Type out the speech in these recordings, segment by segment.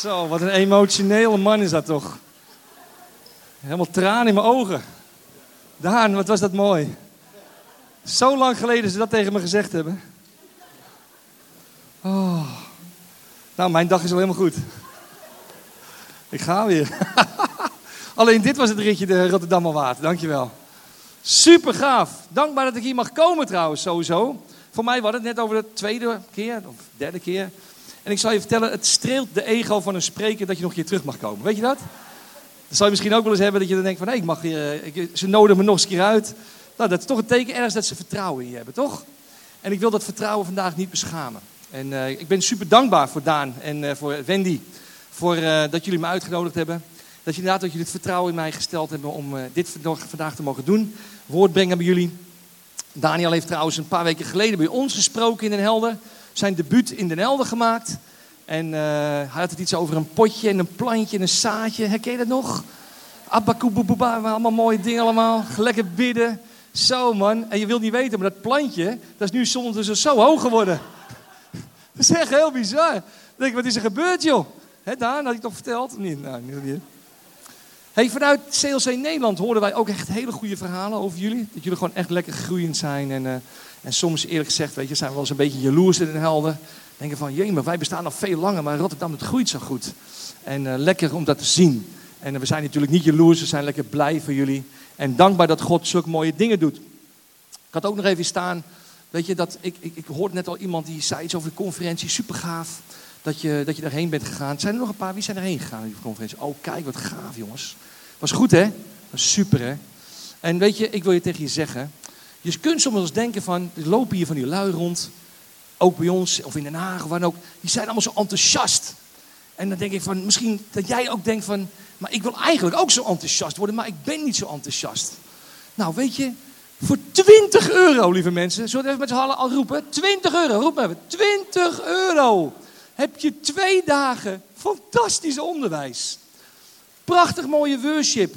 Zo, wat een emotionele man is dat toch. Helemaal tranen in mijn ogen. Daan, wat was dat mooi. Zo lang geleden ze dat tegen me gezegd hebben. Oh. Nou, mijn dag is al helemaal goed. Ik ga weer. Alleen dit was het ritje de Rotterdam al waard. Dankjewel. Super gaaf. Dankbaar dat ik hier mag komen trouwens, sowieso. Voor mij was het net over de tweede keer, of derde keer. En ik zal je vertellen, het streelt de ego van een spreker dat je nog een keer terug mag komen. Weet je dat? Dat zal je misschien ook wel eens hebben dat je dan denkt van, hé, ik mag weer, eh, ik, ze nodigen me nog eens een keer uit. Nou, dat is toch een teken ergens dat ze vertrouwen in je hebben, toch? En ik wil dat vertrouwen vandaag niet beschamen. En uh, ik ben super dankbaar voor Daan en voor Wendy, voor dat jullie me uitgenodigd hebben. Dat je inderdaad dat jullie het vertrouwen in mij gesteld hebben om dit vandaag te mogen doen. Woord brengen bij jullie. Daniel heeft trouwens een paar weken geleden bij ons gesproken in Den Helder. Zijn debuut in Den Helder gemaakt. En hij had het iets over een potje en een plantje en een zaadje. Herken je dat nog? Abakubububa, allemaal mooie dingen allemaal. Lekker bidden. Zo man. En je wilt niet weten, maar dat plantje, dat is nu soms zo hoog geworden. Dat is echt heel bizar. Denk ik, wat is er gebeurd, joh? Hè, Daan, had ik toch verteld? Nee, nou, niet. Hey, vanuit CLC Nederland hoorden wij ook echt hele goede verhalen over jullie. Dat jullie gewoon echt lekker groeiend zijn. En, uh, en soms eerlijk gezegd, weet je, zijn we wel eens een beetje jaloers in de helden. Denken van, jee, maar wij bestaan nog veel langer, maar Rotterdam, groeit zo goed. En uh, lekker om dat te zien. En uh, we zijn natuurlijk niet jaloers, we zijn lekker blij voor jullie. En dankbaar dat God zulke mooie dingen doet. Ik had ook nog even staan Weet je, dat, ik, ik, ik hoorde net al iemand die zei iets over de conferentie. Super gaaf dat je, dat je daarheen bent gegaan. Zijn er nog een paar? Wie zijn erheen gegaan in die conferentie? Oh, kijk, wat gaaf, jongens. Was goed, hè? Was super, hè? En weet je, ik wil je tegen je zeggen. Je kunt soms denken van, er lopen hier van die lui rond. Ook bij ons, of in Den Haag, of waar ook. Die zijn allemaal zo enthousiast. En dan denk ik van, misschien dat jij ook denkt van... Maar ik wil eigenlijk ook zo enthousiast worden, maar ik ben niet zo enthousiast. Nou, weet je, voor 20 euro, lieve mensen. Zullen we even met z'n allen al roepen? 20 euro, roep maar even. 20 euro heb je twee dagen fantastisch onderwijs. Prachtig mooie worship.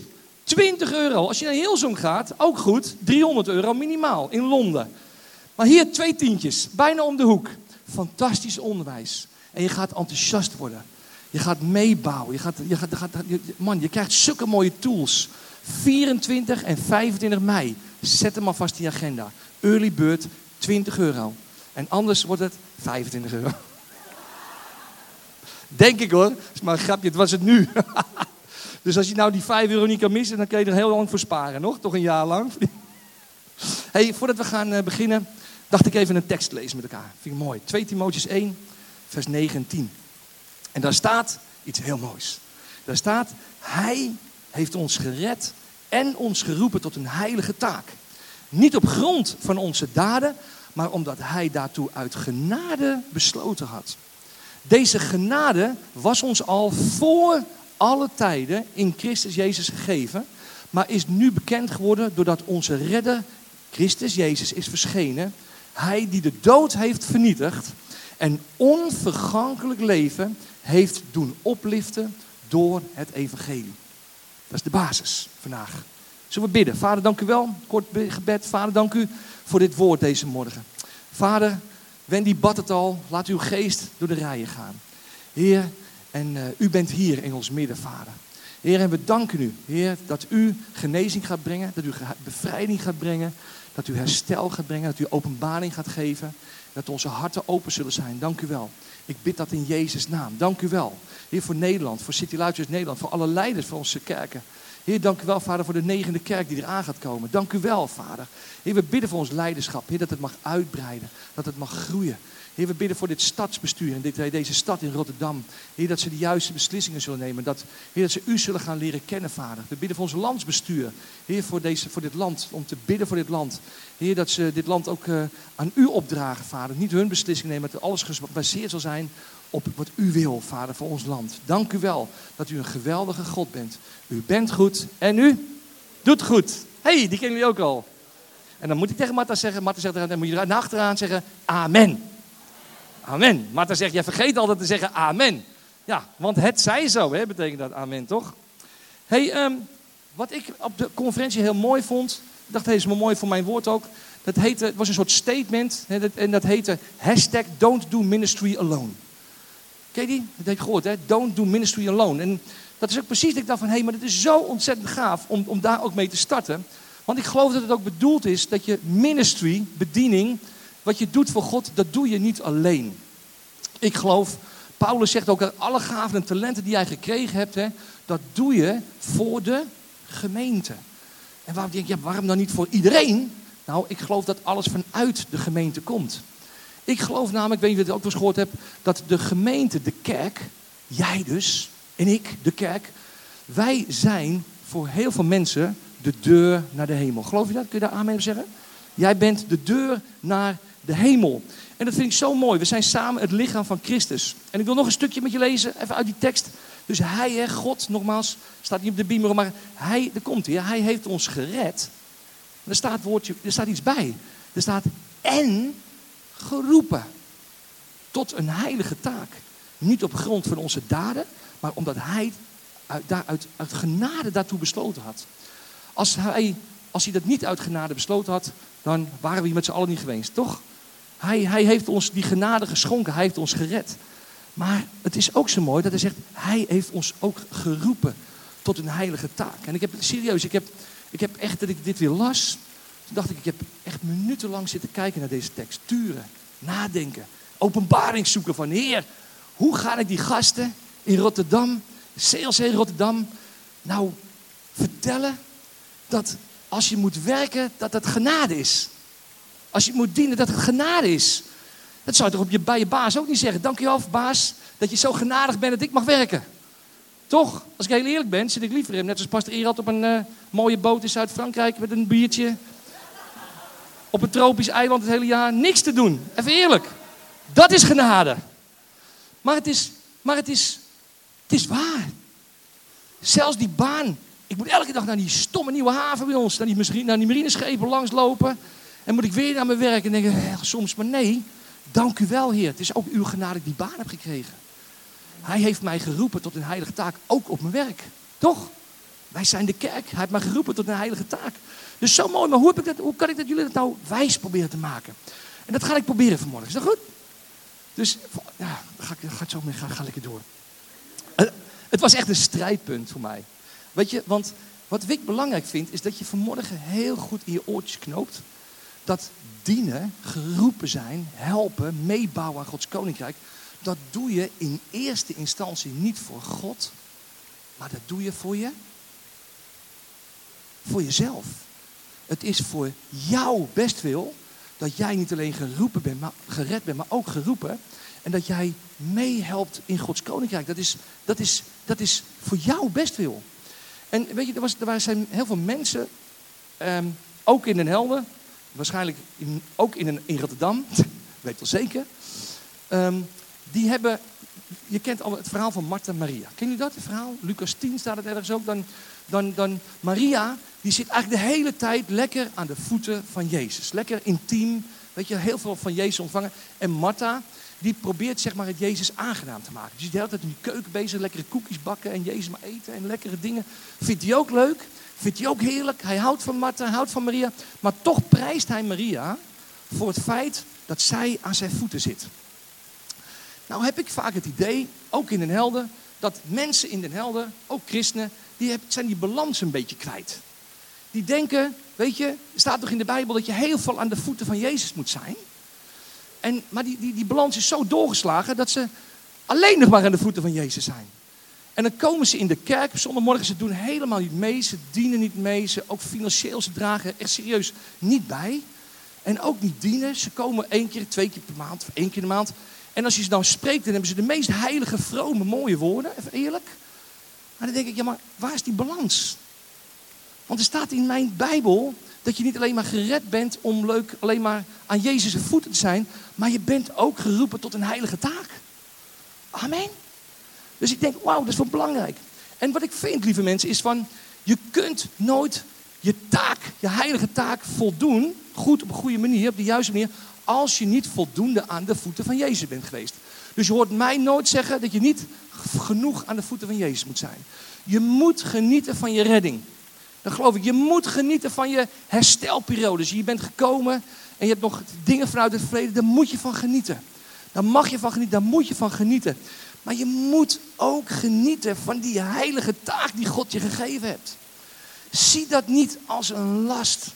20 euro. Als je naar Hilsum gaat, ook goed. 300 euro minimaal in Londen. Maar hier twee tientjes, bijna om de hoek. Fantastisch onderwijs. En je gaat enthousiast worden. Je gaat meebouwen. Je gaat, je gaat, man, je krijgt zulke mooie tools. 24 en 25 mei. Zet hem alvast in je agenda. Early bird 20 euro. En anders wordt het 25 euro. Denk ik hoor. is maar een grapje, het was het nu. dus als je nou die 5 euro niet kan missen, dan kun je er heel lang voor sparen, nog? Toch een jaar lang? hey, voordat we gaan eh, beginnen, dacht ik even een tekst lezen met elkaar. Vind ik mooi. 2 Timotheus 1, vers 9 en 10. En daar staat iets heel moois. Daar staat, hij heeft ons gered en ons geroepen tot een heilige taak. Niet op grond van onze daden, maar omdat Hij daartoe uit genade besloten had. Deze genade was ons al voor alle tijden in Christus Jezus gegeven, maar is nu bekend geworden doordat onze redder Christus Jezus is verschenen. Hij die de dood heeft vernietigd en onvergankelijk leven heeft doen opliften door het evangelie. Dat is de basis vandaag. Zullen we bidden? Vader, dank u wel. Kort gebed. Vader, dank u voor dit woord deze morgen. Vader, Wendy bad het al. Laat uw geest door de rijen gaan. Heer, en uh, u bent hier in ons midden, Vader. Heer, en we danken u, Heer, dat u genezing gaat brengen, dat u bevrijding gaat brengen, dat u herstel gaat brengen, dat u openbaring gaat geven, dat onze harten open zullen zijn. Dank u wel. Ik bid dat in Jezus' naam. Dank u wel. Heer, voor Nederland, voor City Luidjes Nederland, voor alle leiders van onze kerken. Heer, dank u wel, Vader, voor de negende kerk die eraan gaat komen. Dank u wel, Vader. Heer, we bidden voor ons leiderschap. Heer, dat het mag uitbreiden, dat het mag groeien. Heer, we bidden voor dit stadsbestuur en dit, eh, deze stad in Rotterdam. Heer, dat ze de juiste beslissingen zullen nemen. Dat, heer, dat ze u zullen gaan leren kennen, Vader. We bidden voor ons landsbestuur. Heer, voor, deze, voor dit land, om te bidden voor dit land. Heer, dat ze dit land ook uh, aan u opdragen, Vader. Niet hun beslissingen nemen, dat alles gebaseerd zal zijn op wat u wil, Vader, voor ons land. Dank u wel dat u een geweldige God bent. U bent goed en u doet goed. hey, die kennen jullie ook al. En dan moet ik tegen Martha zeggen, Martha zegt, dan moet je naar achteraan zeggen, amen. Amen. Martha zegt, jij vergeet altijd te zeggen amen. Ja, want het zij zo, hè, betekent dat amen, toch? hey, um, wat ik op de conferentie heel mooi vond, ik dacht, hij is mooi voor mijn woord ook. Dat heette, het was een soort statement hè, en dat heette hashtag don't do ministry alone. Ken die? Dat heb je gehoord, hè? Don't do ministry alone. En dat is ook precies dat ik dacht van, hé, hey, maar het is zo ontzettend gaaf om, om daar ook mee te starten. Want ik geloof dat het ook bedoeld is dat je ministry, bediening, wat je doet voor God, dat doe je niet alleen. Ik geloof, Paulus zegt ook, alle gaven en talenten die jij gekregen hebt, hè, dat doe je voor de gemeente. En waarom denk je, ja, waarom dan niet voor iedereen? Nou, ik geloof dat alles vanuit de gemeente komt. Ik geloof namelijk, weet je of je het ook wel eens gehoord hebt, dat de gemeente, de kerk, jij dus en ik, de kerk, wij zijn voor heel veel mensen de deur naar de hemel. Geloof je dat? Kun je daar aan mee zeggen? Jij bent de deur naar de hemel. En dat vind ik zo mooi. We zijn samen het lichaam van Christus. En ik wil nog een stukje met je lezen, even uit die tekst. Dus hij, hè, God, nogmaals, staat niet op de beamer, maar hij, er komt hij, hij heeft ons gered. Er staat, woordje, er staat iets bij. Er staat en geroepen tot een heilige taak. Niet op grond van onze daden, maar omdat hij uit, uit, uit genade daartoe besloten had. Als hij, als hij dat niet uit genade besloten had, dan waren we hier met z'n allen niet geweest, toch? Hij, hij heeft ons die genade geschonken, hij heeft ons gered. Maar het is ook zo mooi dat hij zegt, hij heeft ons ook geroepen tot een heilige taak. En ik heb serieus, ik heb, ik heb echt dat ik dit weer las. Toen dacht ik, ik heb echt minutenlang zitten kijken naar deze tekst. Turen, nadenken, openbaring zoeken van Heer, hoe ga ik die gasten in Rotterdam, CLC Rotterdam, nou vertellen dat als je moet werken, dat het genade is. Als je moet dienen, dat het genade is. Dat zou je toch op je, bij je baas ook niet zeggen. Dankjewel, baas, dat je zo genadig bent dat ik mag werken. Toch? Als ik heel eerlijk ben, zit ik liever in. Net zoals Pastor Erad op een uh, mooie boot in Zuid-Frankrijk met een biertje. Op een tropisch eiland het hele jaar. Niks te doen. Even eerlijk. Dat is genade. Maar het is, maar het is, het is waar. Zelfs die baan. Ik moet elke dag naar die stomme nieuwe haven bij ons, naar die, naar die marineschepen langslopen. En moet ik weer naar mijn werk en denken, eh, soms, maar nee, dank u wel, Heer. Het is ook uw genade dat ik die baan heb gekregen. Hij heeft mij geroepen tot een heilige taak, ook op mijn werk. Toch? Wij zijn de kerk. Hij heeft mij geroepen tot een heilige taak. Dus zo mooi, maar hoe, heb ik dat, hoe kan ik dat jullie dat nou wijs proberen te maken? En dat ga ik proberen vanmorgen. Is dat goed? Dus ja, ga ik, ga zo mee, ga, ga lekker door. Uh, het was echt een strijdpunt voor mij. Weet je, want wat ik belangrijk vind, is dat je vanmorgen heel goed in je oortjes knoopt. Dat dienen, geroepen zijn, helpen, meebouwen aan Gods koninkrijk. Dat doe je in eerste instantie niet voor God, maar dat doe je voor je, voor jezelf. Het is voor jouw bestwil dat jij niet alleen geroepen bent, maar gered bent, maar ook geroepen. En dat jij meehelpt in Gods koninkrijk. Dat is, dat is, dat is voor jouw bestwil. En weet je, er, was, er zijn heel veel mensen, ehm, ook in Den Helden, waarschijnlijk ook in, in Rotterdam, weet wel zeker. Ehm, die hebben, je kent al het verhaal van Martha en Maria. Ken je dat, verhaal? Lucas 10 staat het ergens ook. Dan, dan, dan Maria, die zit eigenlijk de hele tijd lekker aan de voeten van Jezus. Lekker intiem, weet je, heel veel van Jezus ontvangen. En Martha, die probeert zeg maar het Jezus aangenaam te maken. Die is de in die keuken bezig, lekkere koekjes bakken en Jezus maar eten en lekkere dingen. Vindt hij ook leuk, vindt hij ook heerlijk. Hij houdt van Martha, houdt van Maria. Maar toch prijst hij Maria voor het feit dat zij aan zijn voeten zit. Nou heb ik vaak het idee, ook in Den Helden, dat mensen in Den Helden, ook christenen, die zijn die balans een beetje kwijt. Die denken, weet je, staat toch in de Bijbel dat je heel veel aan de voeten van Jezus moet zijn. En, maar die, die, die balans is zo doorgeslagen dat ze alleen nog maar aan de voeten van Jezus zijn. En dan komen ze in de kerk op zondagmorgen, ze doen helemaal niet mee, ze dienen niet mee, ze ook financieel, ze dragen er serieus niet bij. En ook niet dienen, ze komen één keer, twee keer per maand of één keer de maand. En als je ze nou spreekt, dan hebben ze de meest heilige, vrome, mooie woorden, even eerlijk. Maar dan denk ik, ja maar waar is die balans? Want er staat in mijn Bijbel dat je niet alleen maar gered bent om leuk alleen maar aan Jezus' voeten te zijn, maar je bent ook geroepen tot een heilige taak. Amen. Dus ik denk, wauw, dat is wel belangrijk. En wat ik vind, lieve mensen, is van, je kunt nooit je taak, je heilige taak voldoen, goed op een goede manier, op de juiste manier, als je niet voldoende aan de voeten van Jezus bent geweest. Dus je hoort mij nooit zeggen dat je niet genoeg aan de voeten van Jezus moet zijn. Je moet genieten van je redding. Dan geloof ik, je moet genieten van je herstelperiodes. Je bent gekomen en je hebt nog dingen vanuit het verleden, daar moet je van genieten. Daar mag je van genieten, daar moet je van genieten. Maar je moet ook genieten van die heilige taak die God je gegeven hebt. Zie dat niet als een last,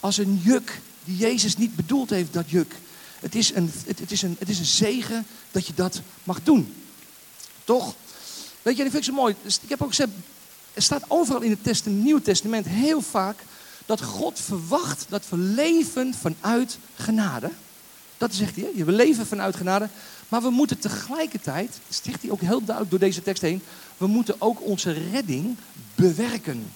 als een juk die Jezus niet bedoeld heeft, dat juk. Het is een, het, het is een, het is een zegen dat je dat mag doen. Toch? Weet je, dat vind ik zo mooi. Dus ik heb ook gezegd, er staat overal in het Nieuwe Testament heel vaak dat God verwacht dat we leven vanuit genade. Dat zegt hij, we leven vanuit genade. Maar we moeten tegelijkertijd, zegt hij ook heel duidelijk door deze tekst heen, we moeten ook onze redding bewerken.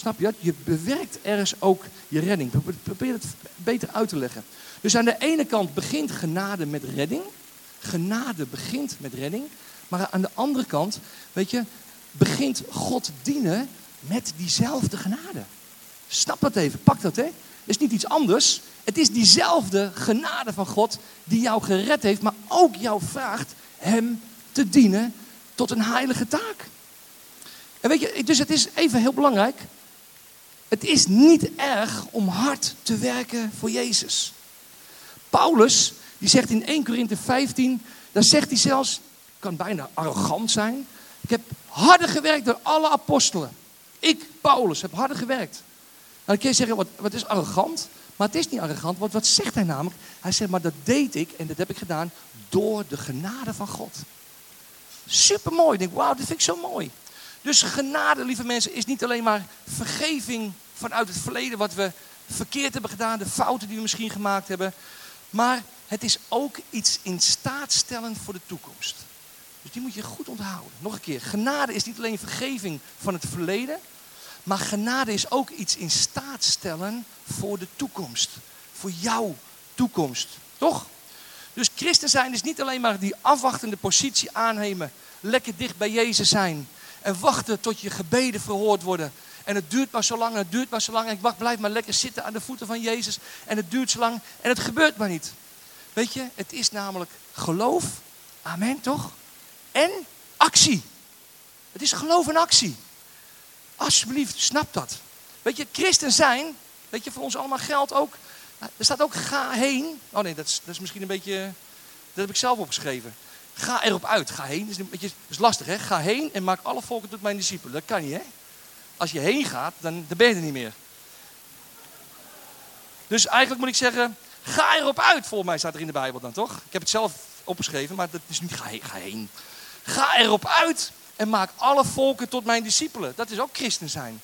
Snap je Je bewerkt ergens ook je redding. Probeer het beter uit te leggen. Dus aan de ene kant begint genade met redding. Genade begint met redding. Maar aan de andere kant, weet je, begint God dienen met diezelfde genade. Snap dat even, pak dat hè. Het is niet iets anders. Het is diezelfde genade van God die jou gered heeft, maar ook jou vraagt Hem te dienen tot een heilige taak. En weet je, dus het is even heel belangrijk. Het is niet erg om hard te werken voor Jezus. Paulus, die zegt in 1 Korinthe 15, daar zegt hij zelfs, kan bijna arrogant zijn. Ik heb harder gewerkt dan alle apostelen. Ik, Paulus, heb harder gewerkt. Dan kun je zeggen, wat, wat is arrogant? Maar het is niet arrogant, want wat zegt hij namelijk? Hij zegt, maar dat deed ik en dat heb ik gedaan door de genade van God. Super mooi. Ik denk, wauw, dit vind ik zo mooi. Dus genade, lieve mensen, is niet alleen maar vergeving vanuit het verleden, wat we verkeerd hebben gedaan, de fouten die we misschien gemaakt hebben. Maar het is ook iets in staat stellen voor de toekomst. Dus die moet je goed onthouden. Nog een keer, genade is niet alleen vergeving van het verleden, maar genade is ook iets in staat stellen voor de toekomst. Voor jouw toekomst. Toch? Dus christen zijn is niet alleen maar die afwachtende positie aannemen. Lekker dicht bij Jezus zijn. En wachten tot je gebeden verhoord worden. En het duurt maar zo lang en het duurt maar zo lang. En ik wacht, blijf maar lekker zitten aan de voeten van Jezus. En het duurt zo lang en het gebeurt maar niet. Weet je, het is namelijk geloof. Amen, toch? En actie. Het is geloof en actie. Alsjeblieft, snap dat. Weet je, christen zijn, weet je, voor ons allemaal geldt ook. Er staat ook ga heen. Oh nee, dat is, dat is misschien een beetje. Dat heb ik zelf opgeschreven. Ga erop uit, ga heen. Dat is, dat is lastig, hè? Ga heen en maak alle volken tot mijn discipelen. Dat kan niet, hè? Als je heen gaat, dan, dan ben je er niet meer. Dus eigenlijk moet ik zeggen, ga erop uit. Volgens mij staat er in de Bijbel dan, toch? Ik heb het zelf opgeschreven, maar dat is niet ga heen. Ga, heen. ga erop uit en maak alle volken tot mijn discipelen. Dat is ook christen zijn.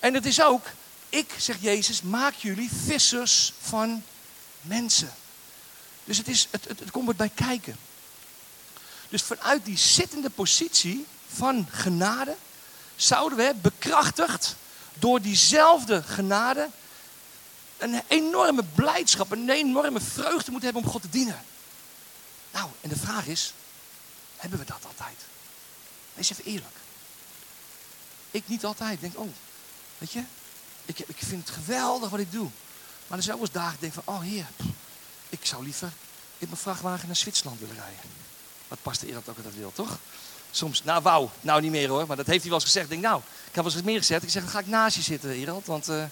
En het is ook, ik, zegt Jezus, maak jullie vissers van mensen. Dus het, is, het, het, het komt erbij kijken. Dus vanuit die zittende positie van genade zouden we, bekrachtigd door diezelfde genade, een enorme blijdschap, een enorme vreugde moeten hebben om God te dienen. Nou, en de vraag is, hebben we dat altijd? Wees even eerlijk. Ik niet altijd. Ik denk, oh, weet je, ik, ik vind het geweldig wat ik doe. Maar er zijn ook eens dagen denk van, oh heer, ik zou liever in mijn vrachtwagen naar Zwitserland willen rijden. Wat past de Erend ook dat wil, toch? Soms, nou wauw, nou niet meer hoor, maar dat heeft hij wel eens gezegd. Ik denk, nou, ik heb wel eens meer gezegd. Ik zeg, dan ga ik naast je zitten, Erend, want uh,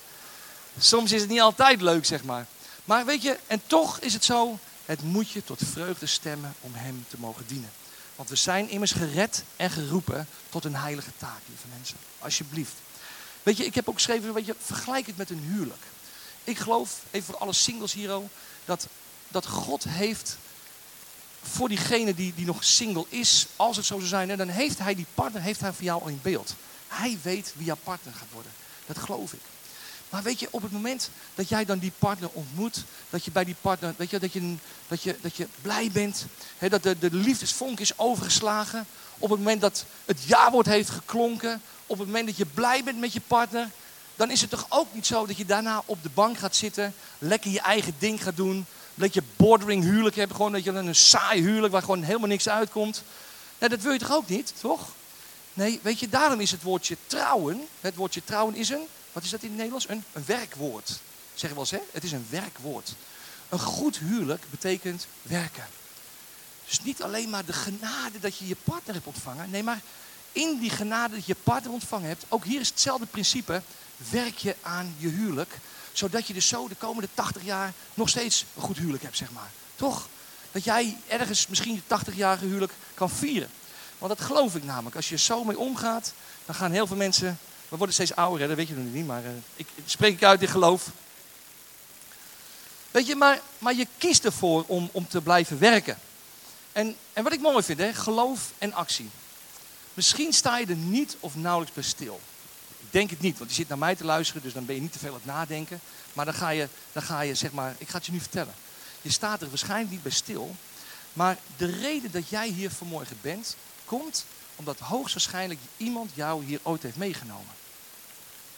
soms is het niet altijd leuk, zeg maar. Maar weet je, en toch is het zo, het moet je tot vreugde stemmen om hem te mogen dienen. Want we zijn immers gered en geroepen tot een heilige taak, lieve mensen. Alsjeblieft. Weet je, ik heb ook geschreven, weet je, vergelijk het met een huwelijk. Ik geloof, even voor alle singles hier, dat, dat God heeft voor diegene die, die nog single is, als het zo zou zijn, dan heeft hij die partner, heeft hij voor jou al in beeld. Hij weet wie jouw partner gaat worden. Dat geloof ik. Maar weet je, op het moment dat jij dan die partner ontmoet, dat je bij die partner, weet je, dat je, dat je, dat je blij bent, hè, dat de, de liefdesvonk is overgeslagen, op het moment dat het ja-woord heeft geklonken, op het moment dat je blij bent met je partner, dan is het toch ook niet zo dat je daarna op de bank gaat zitten, lekker je eigen ding gaat doen, dat je bordering huwelijk hebt, gewoon dat je een saai huwelijk waar gewoon helemaal niks uitkomt. Nee, dat wil je toch ook niet, toch? Nee, weet je, daarom is het woordje trouwen, het woordje trouwen is een wat is dat in het Nederlands? Een, een werkwoord. Zeggen we wel eens, hè? Het is een werkwoord. Een goed huwelijk betekent werken. Dus niet alleen maar de genade dat je je partner hebt ontvangen. Nee, maar in die genade dat je partner ontvangen hebt. Ook hier is hetzelfde principe. Werk je aan je huwelijk. Zodat je dus zo de komende 80 jaar nog steeds een goed huwelijk hebt, zeg maar. Toch? dat jij ergens misschien je 80-jarige huwelijk kan vieren. Want dat geloof ik namelijk. Als je zo mee omgaat, dan gaan heel veel mensen. We worden steeds ouder, hè? dat weet je nog niet, maar uh, ik spreek ik uit in geloof. Weet je, maar, maar je kiest ervoor om, om te blijven werken. En, en wat ik mooi vind, hè, geloof en actie. Misschien sta je er niet of nauwelijks bij stil. Denk het niet, want je zit naar mij te luisteren, dus dan ben je niet te veel aan het nadenken. Maar dan ga je, dan ga je zeg maar, ik ga het je nu vertellen. Je staat er waarschijnlijk niet bij stil. Maar de reden dat jij hier vanmorgen bent, komt omdat hoogstwaarschijnlijk iemand jou hier ooit heeft meegenomen.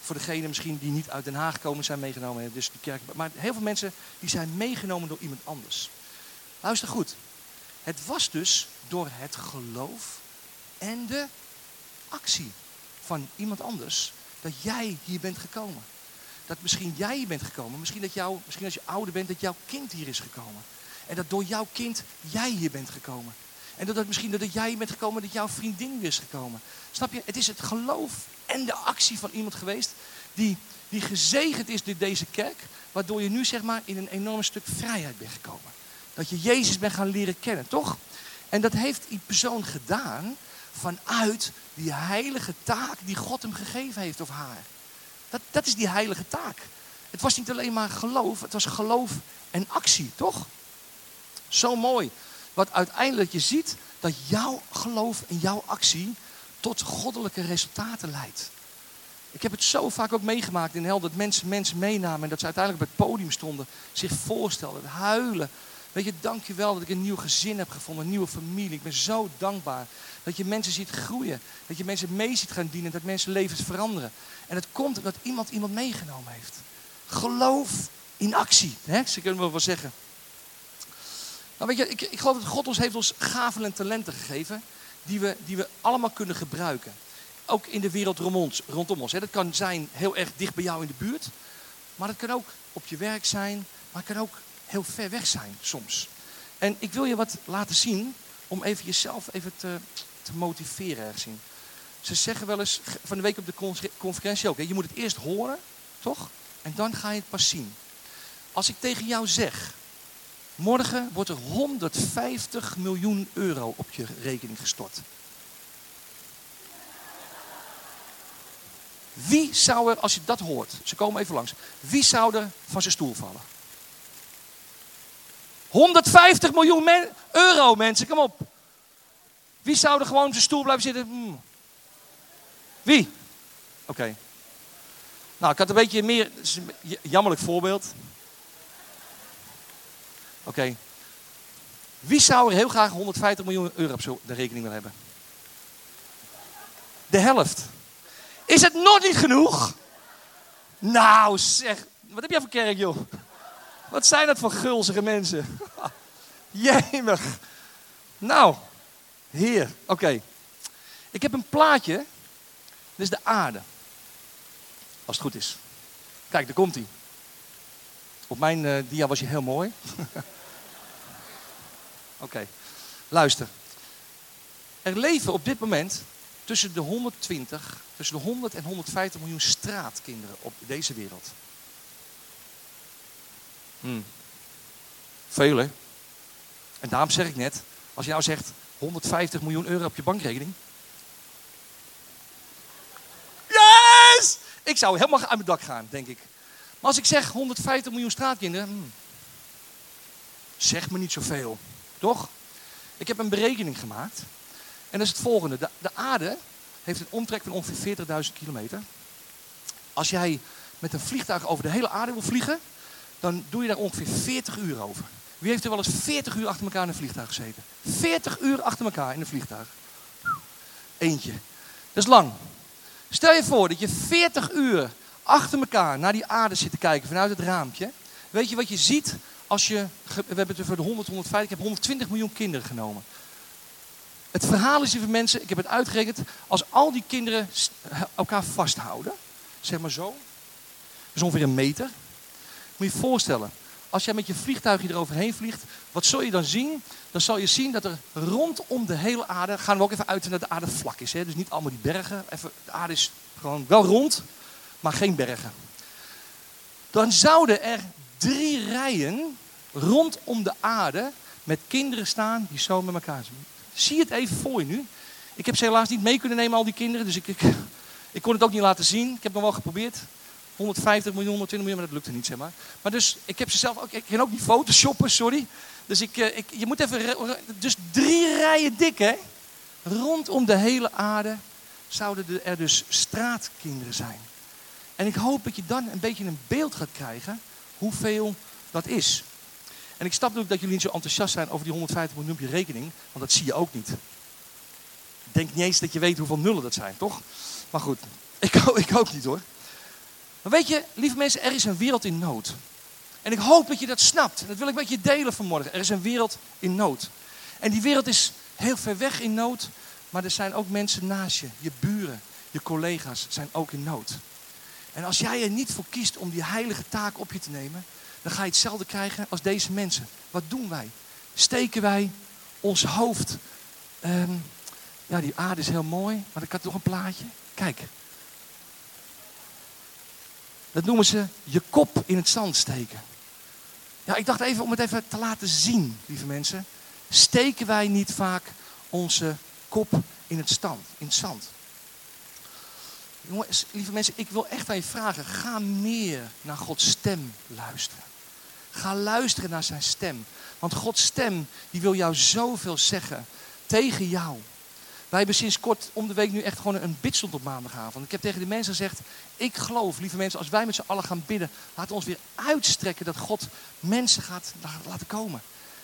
Voor degene misschien die niet uit Den Haag komen zijn meegenomen. Dus die kerk, maar heel veel mensen die zijn meegenomen door iemand anders. Luister goed. Het was dus door het geloof en de actie van iemand anders dat jij hier bent gekomen. Dat misschien jij hier bent gekomen. Misschien, dat jou, misschien als je ouder bent dat jouw kind hier is gekomen. En dat door jouw kind jij hier bent gekomen. En dat misschien dat jij hier bent gekomen dat jouw vriendin weer is gekomen. Snap je? Het is het geloof en de actie van iemand geweest die, die gezegend is door deze kerk. Waardoor je nu zeg maar in een enorm stuk vrijheid bent gekomen. Dat je Jezus bent gaan leren kennen, toch? En dat heeft die persoon gedaan vanuit die heilige taak die God hem gegeven heeft of haar. Dat, dat is die heilige taak. Het was niet alleen maar geloof, het was geloof en actie, toch? Zo mooi. Wat uiteindelijk je ziet dat jouw geloof en jouw actie tot goddelijke resultaten leidt. Ik heb het zo vaak ook meegemaakt in hel dat mensen mensen meenamen en dat ze uiteindelijk op het podium stonden, zich voorstelden, huilen. Weet je, dank je wel dat ik een nieuw gezin heb gevonden, een nieuwe familie. Ik ben zo dankbaar dat je mensen ziet groeien, dat je mensen mee ziet gaan dienen, dat mensen levens veranderen. En het komt omdat iemand iemand meegenomen heeft. Geloof in actie, hè? ze kunnen we wel zeggen. Nou weet je, ik, ik geloof dat God ons heeft ons gaven en talenten gegeven die we, die we allemaal kunnen gebruiken. Ook in de wereld rondom ons. Hè. Dat kan zijn heel erg dicht bij jou in de buurt. Maar het kan ook op je werk zijn. Maar het kan ook heel ver weg zijn soms. En ik wil je wat laten zien om even jezelf even te, te motiveren ergens. Ze zeggen wel eens van de week op de conferentie ook. Hè, je moet het eerst horen, toch? En dan ga je het pas zien. Als ik tegen jou zeg, morgen wordt er 150 miljoen euro op je rekening gestort. Wie zou er, als je dat hoort, ze komen even langs, wie zou er van zijn stoel vallen? 150 miljoen euro, mensen, kom op. Wie zou er gewoon op zijn stoel blijven zitten? Hmm. Wie? Oké. Nou, ik had een beetje meer, jammerlijk voorbeeld. Oké. Wie zou er heel graag 150 miljoen euro op de rekening willen hebben? De helft. Is het nog niet genoeg? Nou zeg, wat heb jij voor kerk joh? Wat zijn dat voor gulzige mensen? Jemig. Nou, heer. Oké. Ik heb een plaatje. Dit is de aarde. Als het goed is. Kijk, daar komt hij. Op mijn uh, dia was je heel mooi. Oké, luister. Er leven op dit moment tussen de 120, tussen de 100 en 150 miljoen straatkinderen op deze wereld. Hmm. Veel hè? En daarom zeg ik net, als je nou zegt 150 miljoen euro op je bankrekening. Yes! Ik zou helemaal uit mijn dak gaan, denk ik. Maar als ik zeg 150 miljoen straatkinderen, hmm, zeg me niet zoveel. Toch? Ik heb een berekening gemaakt. En dat is het volgende. De, de aarde heeft een omtrek van ongeveer 40.000 kilometer. Als jij met een vliegtuig over de hele aarde wil vliegen, dan doe je daar ongeveer 40 uur over. Wie heeft er wel eens 40 uur achter elkaar in een vliegtuig gezeten? 40 uur achter elkaar in een vliegtuig. Eentje. Dat is lang. Stel je voor dat je 40 uur achter elkaar naar die aarde zit te kijken vanuit het raampje. Weet je wat je ziet als je, we hebben het over de 100, 150, ik heb 120 miljoen kinderen genomen. Het verhaal is, lieve mensen, ik heb het uitgerekend, als al die kinderen elkaar vasthouden, zeg maar zo, dat is ongeveer een meter. Moet je voorstellen, als jij met je vliegtuigje eroverheen vliegt, wat zul je dan zien? Dan zal je zien dat er rondom de hele aarde, gaan we ook even uit dat de aarde vlak is. Hè? Dus niet allemaal die bergen, even, de aarde is gewoon wel rond, maar geen bergen. Dan zouden er drie rijen rondom de aarde met kinderen staan die zo met elkaar zijn. Zie het even voor je nu. Ik heb ze helaas niet mee kunnen nemen, al die kinderen. Dus ik, ik, ik kon het ook niet laten zien. Ik heb nog wel geprobeerd. 150 miljoen, 120 miljoen, maar dat lukte niet, zeg maar. Maar dus, ik heb ze zelf ook, ik kan ook niet photoshoppen, sorry. Dus ik, eh, ik, je moet even, dus drie rijen dik, hè. Rondom de hele aarde zouden er dus straatkinderen zijn. En ik hoop dat je dan een beetje een beeld gaat krijgen hoeveel dat is. En ik snap natuurlijk dat jullie niet zo enthousiast zijn over die 150 miljoen op je rekening, want dat zie je ook niet. Ik denk niet eens dat je weet hoeveel nullen dat zijn, toch? Maar goed, ik, ik ook niet hoor. Weet je, lieve mensen, er is een wereld in nood. En ik hoop dat je dat snapt. Dat wil ik met je delen vanmorgen. Er is een wereld in nood. En die wereld is heel ver weg in nood. Maar er zijn ook mensen naast je. Je buren, je collega's zijn ook in nood. En als jij er niet voor kiest om die heilige taak op je te nemen, dan ga je hetzelfde krijgen als deze mensen. Wat doen wij? Steken wij ons hoofd. Ehm, ja, die aarde is heel mooi, maar ik had nog een plaatje. Kijk. Dat noemen ze je kop in het zand steken. Ja, ik dacht even om het even te laten zien, lieve mensen. Steken wij niet vaak onze kop in het, in zand? Jongens, lieve mensen, ik wil echt aan je vragen. Ga meer naar Gods stem luisteren. Ga luisteren naar zijn stem. Want Gods stem, die wil jou zoveel zeggen tegen jou. Wij hebben sinds kort om de week nu echt gewoon een bidstond op maandagavond. Ik heb tegen de mensen gezegd, ik geloof, lieve mensen, als wij met z'n allen gaan bidden, we ons weer uitstrekken dat God mensen gaat laten komen.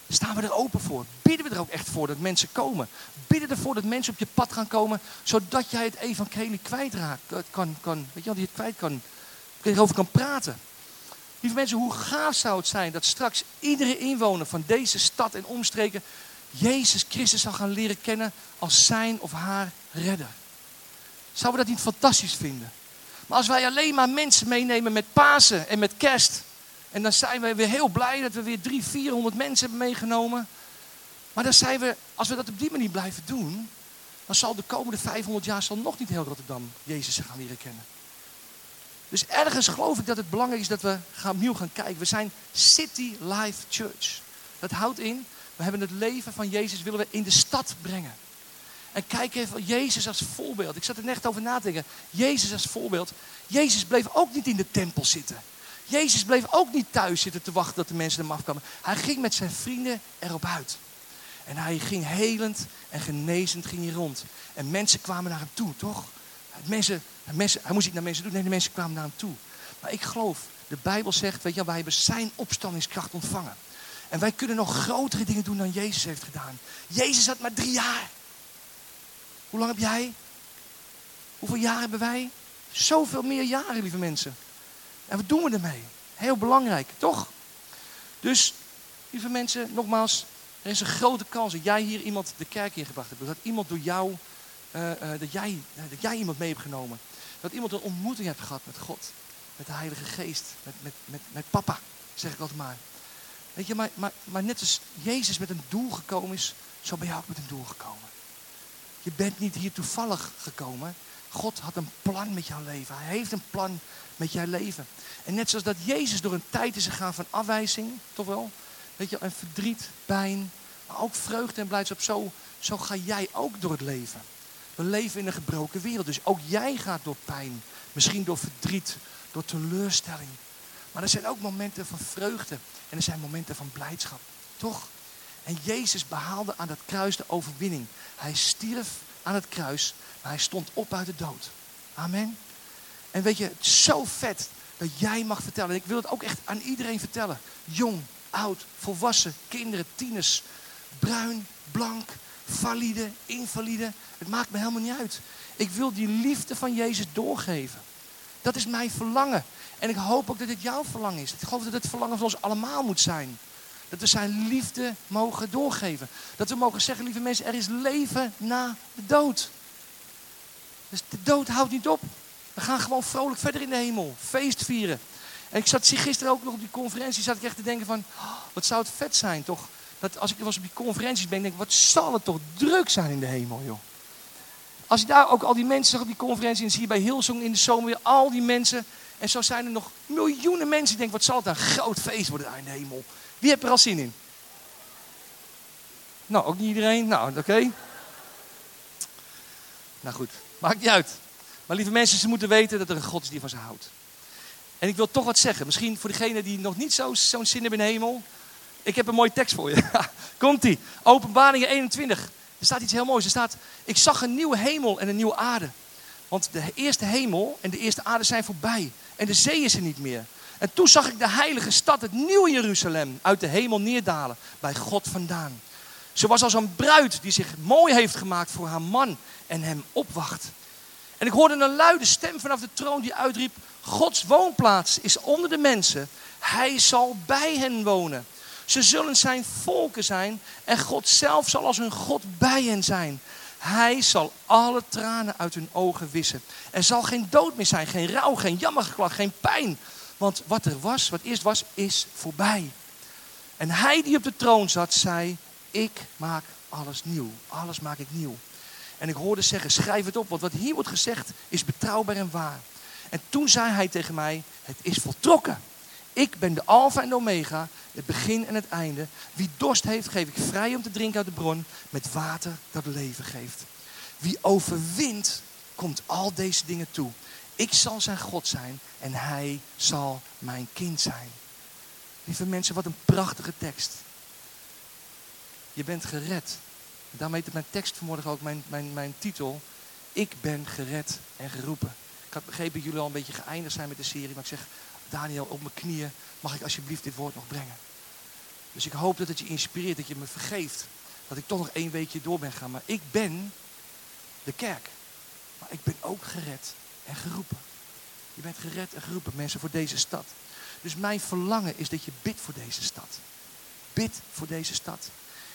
Staan we er open voor? Bidden we er ook echt voor dat mensen komen? Bidden ervoor dat mensen op je pad gaan komen, zodat jij het evangelie kwijtraakt, kan, kan, weet je wel, die het kwijt kan, erover kan praten. Lieve mensen, hoe gaaf zou het zijn dat straks iedere inwoner van deze stad en omstreken Jezus Christus zal gaan leren kennen als zijn of haar redder. Zouden we dat niet fantastisch vinden? Maar als wij alleen maar mensen meenemen met Pasen en met kerst. En dan zijn we weer heel blij dat we weer drie, vierhonderd mensen hebben meegenomen. Maar dan zijn we, als we dat op die manier blijven doen, dan zal de komende 500 jaar zal nog niet heel Rotterdam Jezus gaan leren kennen. Dus ergens geloof ik dat het belangrijk is dat we gaan, opnieuw gaan kijken. We zijn City Life Church. Dat houdt in, we hebben het leven van Jezus willen we in de stad brengen. En kijk even, Jezus als voorbeeld. Ik zat er net over na te denken. Jezus als voorbeeld. Jezus bleef ook niet in de tempel zitten. Jezus bleef ook niet thuis zitten te wachten dat de mensen hem afkwamen. Hij ging met zijn vrienden erop uit. En hij ging helend en genezend ging hij rond. En mensen kwamen naar hem toe, toch? Mensen, mensen, hij moest niet naar mensen doen, nee, de mensen kwamen naar hem toe. Maar ik geloof, de Bijbel zegt, weet je, wij hebben zijn opstandingskracht ontvangen. En wij kunnen nog grotere dingen doen dan Jezus heeft gedaan. Jezus had maar drie jaar. Hoe lang heb jij? Hoeveel jaar hebben wij? Zoveel meer jaren, lieve mensen. En wat doen we ermee? Heel belangrijk, toch? Dus, lieve mensen, nogmaals, er is een grote kans dat jij hier iemand de kerk ingebracht hebt. Dat iemand door jou, uh, uh, dat, jij, uh, dat jij iemand mee hebt genomen. Dat iemand een ontmoeting hebt gehad met God. Met de Heilige Geest. Met, met, met, met papa, zeg ik altijd maar. Maar net als Jezus met een doel gekomen is, zo ben je ook met een doel gekomen. Je bent niet hier toevallig gekomen. God had een plan met jouw leven. Hij heeft een plan met jouw leven. En net zoals dat Jezus door een tijd is gegaan van afwijzing, toch wel? Weet je, en verdriet, pijn, maar ook vreugde en blijdschap. Zo, zo ga jij ook door het leven. We leven in een gebroken wereld, dus ook jij gaat door pijn. Misschien door verdriet, door teleurstelling. Maar er zijn ook momenten van vreugde en er zijn momenten van blijdschap. Toch? En Jezus behaalde aan dat kruis de overwinning. Hij stierf aan het kruis, maar hij stond op uit de dood. Amen. En weet je, het zo vet dat jij mag vertellen. En ik wil het ook echt aan iedereen vertellen. Jong, oud, volwassen, kinderen, tieners, bruin, blank, valide, invalide. Het maakt me helemaal niet uit. Ik wil die liefde van Jezus doorgeven. Dat is mijn verlangen. En ik hoop ook dat dit jouw verlangen is. Ik geloof dat het verlangen van ons allemaal moet zijn. Dat we zijn liefde mogen doorgeven. Dat we mogen zeggen, lieve mensen, er is leven na de dood. Dus de dood houdt niet op. We gaan gewoon vrolijk verder in de hemel. Feest vieren. En ik zat gisteren ook nog op die conferentie, zat ik echt te denken van, oh, wat zou het vet zijn toch? Dat als ik was op die conferenties ben, denk ik, wat zal het toch druk zijn in de hemel, joh. Als je daar ook al die mensen zag op die conferentie, en zie je bij Hillsong in de zomer weer al die mensen. En zo zijn er nog miljoenen mensen die denken, wat zal het een groot feest worden daar in de hemel. Wie heeft er al zin in? Nou, ook niet iedereen. Nou, oké. Nou goed, maakt niet uit. Maar lieve mensen, ze moeten weten dat er een God is die van ze houdt. En ik wil toch wat zeggen. Misschien voor degenen die nog niet zo'n zo zin hebben in de hemel. Ik heb een mooie tekst voor je. Komt-ie. Openbaringen 21. Er staat iets heel moois. Er staat, ik zag een nieuwe hemel en een nieuwe aarde. Want de eerste hemel en de eerste aarde zijn voorbij. En de zee is er niet meer. En toen zag ik de heilige stad, het nieuwe Jeruzalem, uit de hemel neerdalen. Bij God vandaan. Ze was als een bruid die zich mooi heeft gemaakt voor haar man en hem opwacht. En ik hoorde een luide stem vanaf de troon die uitriep: Gods woonplaats is onder de mensen. Hij zal bij hen wonen. Ze zullen zijn volken zijn en God zelf zal als hun God bij hen zijn. Hij zal alle tranen uit hun ogen wissen. Er zal geen dood meer zijn, geen rouw, geen jammergeklacht, geen pijn. Want wat er was, wat eerst was, is voorbij. En hij die op de troon zat, zei: Ik maak alles nieuw. Alles maak ik nieuw. En ik hoorde zeggen: Schrijf het op, want wat hier wordt gezegd is betrouwbaar en waar. En toen zei hij tegen mij: Het is voltrokken. Ik ben de Alpha en de Omega, het begin en het einde. Wie dorst heeft, geef ik vrij om te drinken uit de bron met water dat leven geeft. Wie overwint, komt al deze dingen toe. Ik zal zijn God zijn en hij zal mijn kind zijn. Lieve mensen, wat een prachtige tekst. Je bent gered. Daarmee heet mijn tekst vanmorgen ook mijn, mijn, mijn titel. Ik ben gered en geroepen. Ik had begrepen dat jullie al een beetje geëindigd zijn met de serie. Maar ik zeg, Daniel, op mijn knieën mag ik alsjeblieft dit woord nog brengen. Dus ik hoop dat het je inspireert, dat je me vergeeft. Dat ik toch nog één weekje door ben gaan. Maar ik ben de kerk. Maar ik ben ook gered en geroepen. Je bent gered en geroepen, mensen, voor deze stad. Dus mijn verlangen is dat je bidt voor deze stad. Bid voor deze stad.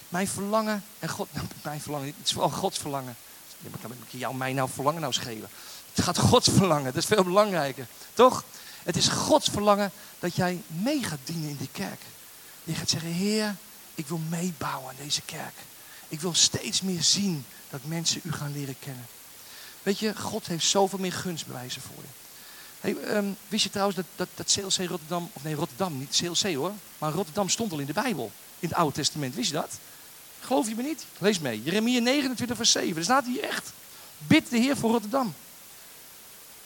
Mijn verlangen, en God, nou, mijn verlangen, het is vooral Gods verlangen. Ja, kan ik jou, mij nou verlangen nou schelen? Het gaat Gods verlangen, dat is veel belangrijker. Toch? Het is Gods verlangen dat jij mee gaat dienen in die kerk. Je gaat zeggen, Heer, ik wil meebouwen aan deze kerk. Ik wil steeds meer zien dat mensen u gaan leren kennen. Weet je, God heeft zoveel meer gunstbewijzen voor je. Hey, um, wist je trouwens dat, dat, dat CLC Rotterdam, of nee Rotterdam, niet CLC hoor, maar Rotterdam stond al in de Bijbel, in het Oude Testament. Wist je dat? Geloof je me niet? Lees mee. Jeremia 29 vers 7. Er staat hier echt. Bid de Heer voor Rotterdam.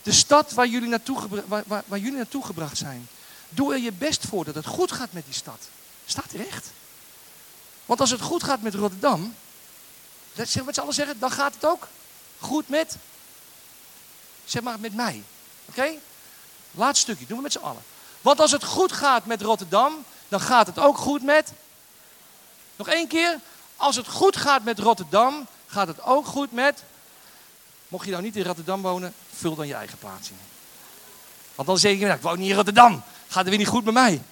De stad waar jullie, naartoe waar, waar, jullie naartoe gebracht zijn. Doe er je best voor dat het goed gaat met die stad. Staat er echt. Want als het goed gaat met Rotterdam, zeg we met z'n allen zeggen, dan gaat het ook goed met, zeg maar, met mij. Oké? Laatste stukje, doen we met z'n allen. Want als het goed gaat met Rotterdam, dan gaat het ook goed met. Nog één keer. Als het goed gaat met Rotterdam, gaat het ook goed met. Mocht je nou niet in Rotterdam wonen, vul dan je eigen plaats in. Want dan zeg je, nou, ik woon niet in Rotterdam. Gaat het weer niet goed met mij?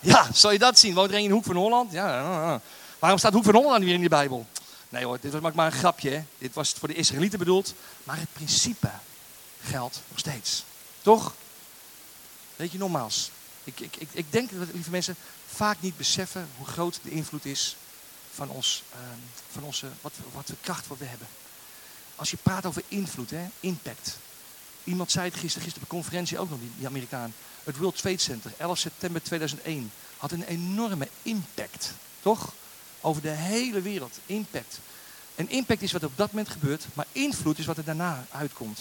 Ja, zal je dat zien? Woont er een in hoek van Holland? Ja, waarom staat hoek van Holland weer in de Bijbel? Nee hoor, dit was maar een grapje. Dit was voor de Israëlieten bedoeld. Maar het principe geldt nog steeds. Toch? Weet je, nogmaals. Ik, ik, ik, ik denk dat, lieve mensen, vaak niet beseffen hoe groot de invloed is van, ons, uh, van onze, wat, wat de kracht wat we hebben. Als je praat over invloed, hè, impact. Iemand zei het gisteren, gisteren op een conferentie ook nog, die, Amerikaan. Het World Trade Center, 11 september 2001, had een enorme impact. Toch? Over de hele wereld. Impact. En impact is wat op dat moment gebeurt, maar invloed is wat er daarna uitkomt.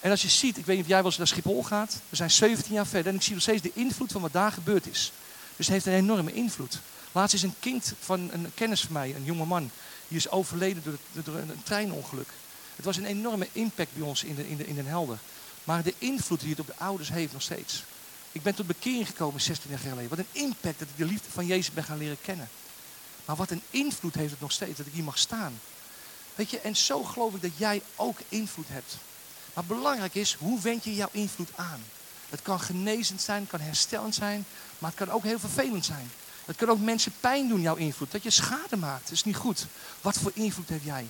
En als je ziet, ik weet niet of jij wel eens naar Schiphol gaat, we zijn 17 jaar verder en ik zie nog steeds de invloed van wat daar gebeurd is. Dus het heeft een enorme invloed. Laatst is een kind van een kennis van mij, een jonge man, die is overleden door een treinongeluk. Het was een enorme impact bij ons in, de, in, de, in Den Helder. Maar de invloed die het op de ouders heeft nog steeds. Ik ben tot bekering gekomen 16 jaar geleden. Wat een impact dat ik de liefde van Jezus ben gaan leren kennen. Maar wat een invloed heeft het nog steeds dat ik hier mag staan. Weet je, en zo geloof ik dat jij ook invloed hebt. Maar belangrijk is, hoe wend je jouw invloed aan? Het kan genezend zijn, het kan herstellend zijn, maar het kan ook heel vervelend zijn. Het kan ook mensen pijn doen, jouw invloed. Dat je schade maakt, dat is niet goed. Wat voor invloed heb jij?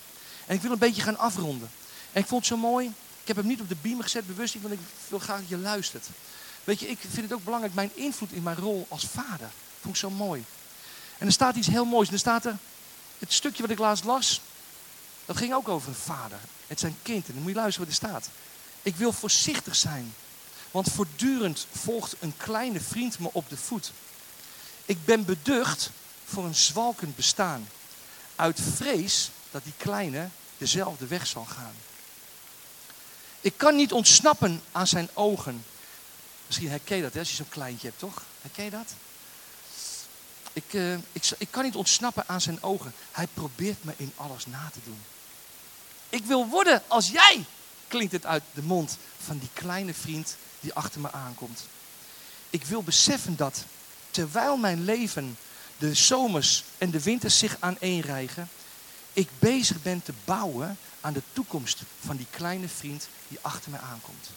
En ik wil een beetje gaan afronden. En ik vond het zo mooi, ik heb hem niet op de beamer gezet, bewust want ik wil graag dat je luistert. Weet je, ik vind het ook belangrijk, mijn invloed in mijn rol als vader. Vond ik zo mooi. En er staat iets heel moois. En er staat er, het stukje wat ik laatst las, dat ging ook over een vader. Het zijn kind. Dan moet je luisteren wat er staat. Ik wil voorzichtig zijn. Want voortdurend volgt een kleine vriend me op de voet. Ik ben beducht voor een zwalkend bestaan. Uit vrees dat die kleine dezelfde weg zal gaan. Ik kan niet ontsnappen aan zijn ogen. Misschien herken je dat hè, als je zo'n kleintje hebt, toch? Herken je dat? Ik, uh, ik, ik kan niet ontsnappen aan zijn ogen. Hij probeert me in alles na te doen. Ik wil worden als jij, klinkt het uit de mond van die kleine vriend die achter me aankomt. Ik wil beseffen dat terwijl mijn leven, de zomers en de winters zich aaneenrijgen, ik bezig ben te bouwen aan de toekomst van die kleine vriend die achter me aankomt.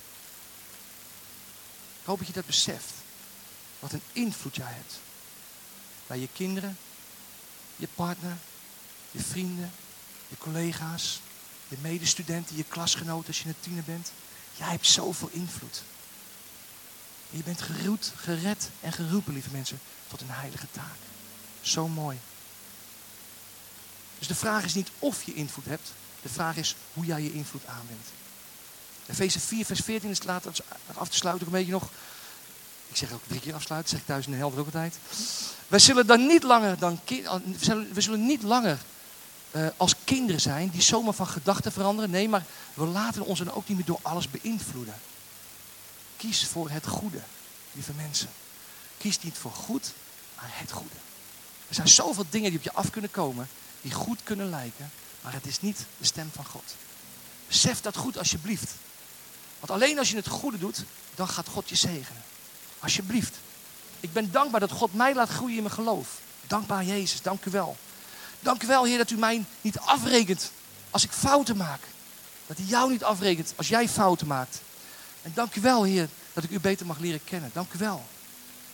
Ik hoop dat je dat beseft. Wat een invloed jij hebt. Bij je kinderen, je partner, je vrienden, je collega's, je medestudenten, je klasgenoten als je een tiener bent. Jij hebt zoveel invloed. je bent geroet, gered en geroepen, lieve mensen, tot een heilige taak. Zo mooi. Dus de vraag is niet of je invloed hebt. De vraag is hoe jij je invloed aanwendt. Efeze 4, vers 14 is later af te sluiten een beetje nog. Ik zeg ook drie keer afsluiten, zeg ik thuis in de helft ook altijd. Zullen dan niet langer dan we zullen niet langer uh, als kinderen zijn die zomaar van gedachten veranderen. Nee, maar we laten ons dan ook niet meer door alles beïnvloeden. Kies voor het goede, lieve mensen. Kies niet voor goed, maar het goede. Er zijn zoveel dingen die op je af kunnen komen, die goed kunnen lijken, maar het is niet de stem van God. Besef dat goed alsjeblieft. Want alleen als je het goede doet, dan gaat God je zegenen. Alsjeblieft. Ik ben dankbaar dat God mij laat groeien in mijn geloof. Dankbaar Jezus, dank u wel. Dank u wel, Heer, dat u mij niet afrekent als ik fouten maak. Dat hij jou niet afrekent als jij fouten maakt. En dank u wel, Heer, dat ik u beter mag leren kennen. Dank u wel.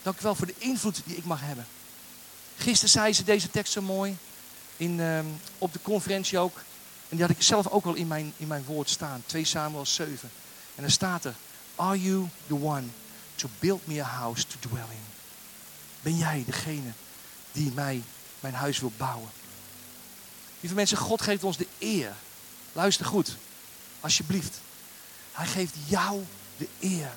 Dank u wel voor de invloed die ik mag hebben. Gisteren zei ze deze tekst zo mooi. In, uh, op de conferentie ook. En die had ik zelf ook al in mijn, in mijn woord staan. 2 Samuel 7. En dan staat er. Are you the one to build me a house to dwell in? Ben jij degene die mij mijn huis wil bouwen? Lieve mensen, God geeft ons de eer. Luister goed, alsjeblieft. Hij geeft jou de eer.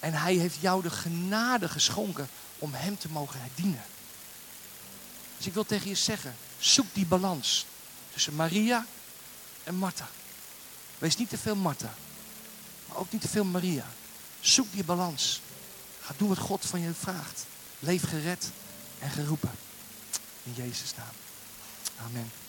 En hij heeft jou de genade geschonken om hem te mogen dienen. Dus ik wil tegen je zeggen, zoek die balans tussen Maria en Martha. Wees niet te veel Martha, maar ook niet te veel Maria. Zoek die balans. Ga doen wat God van je vraagt. Leef gered en geroepen. In Jezus' naam. Amen.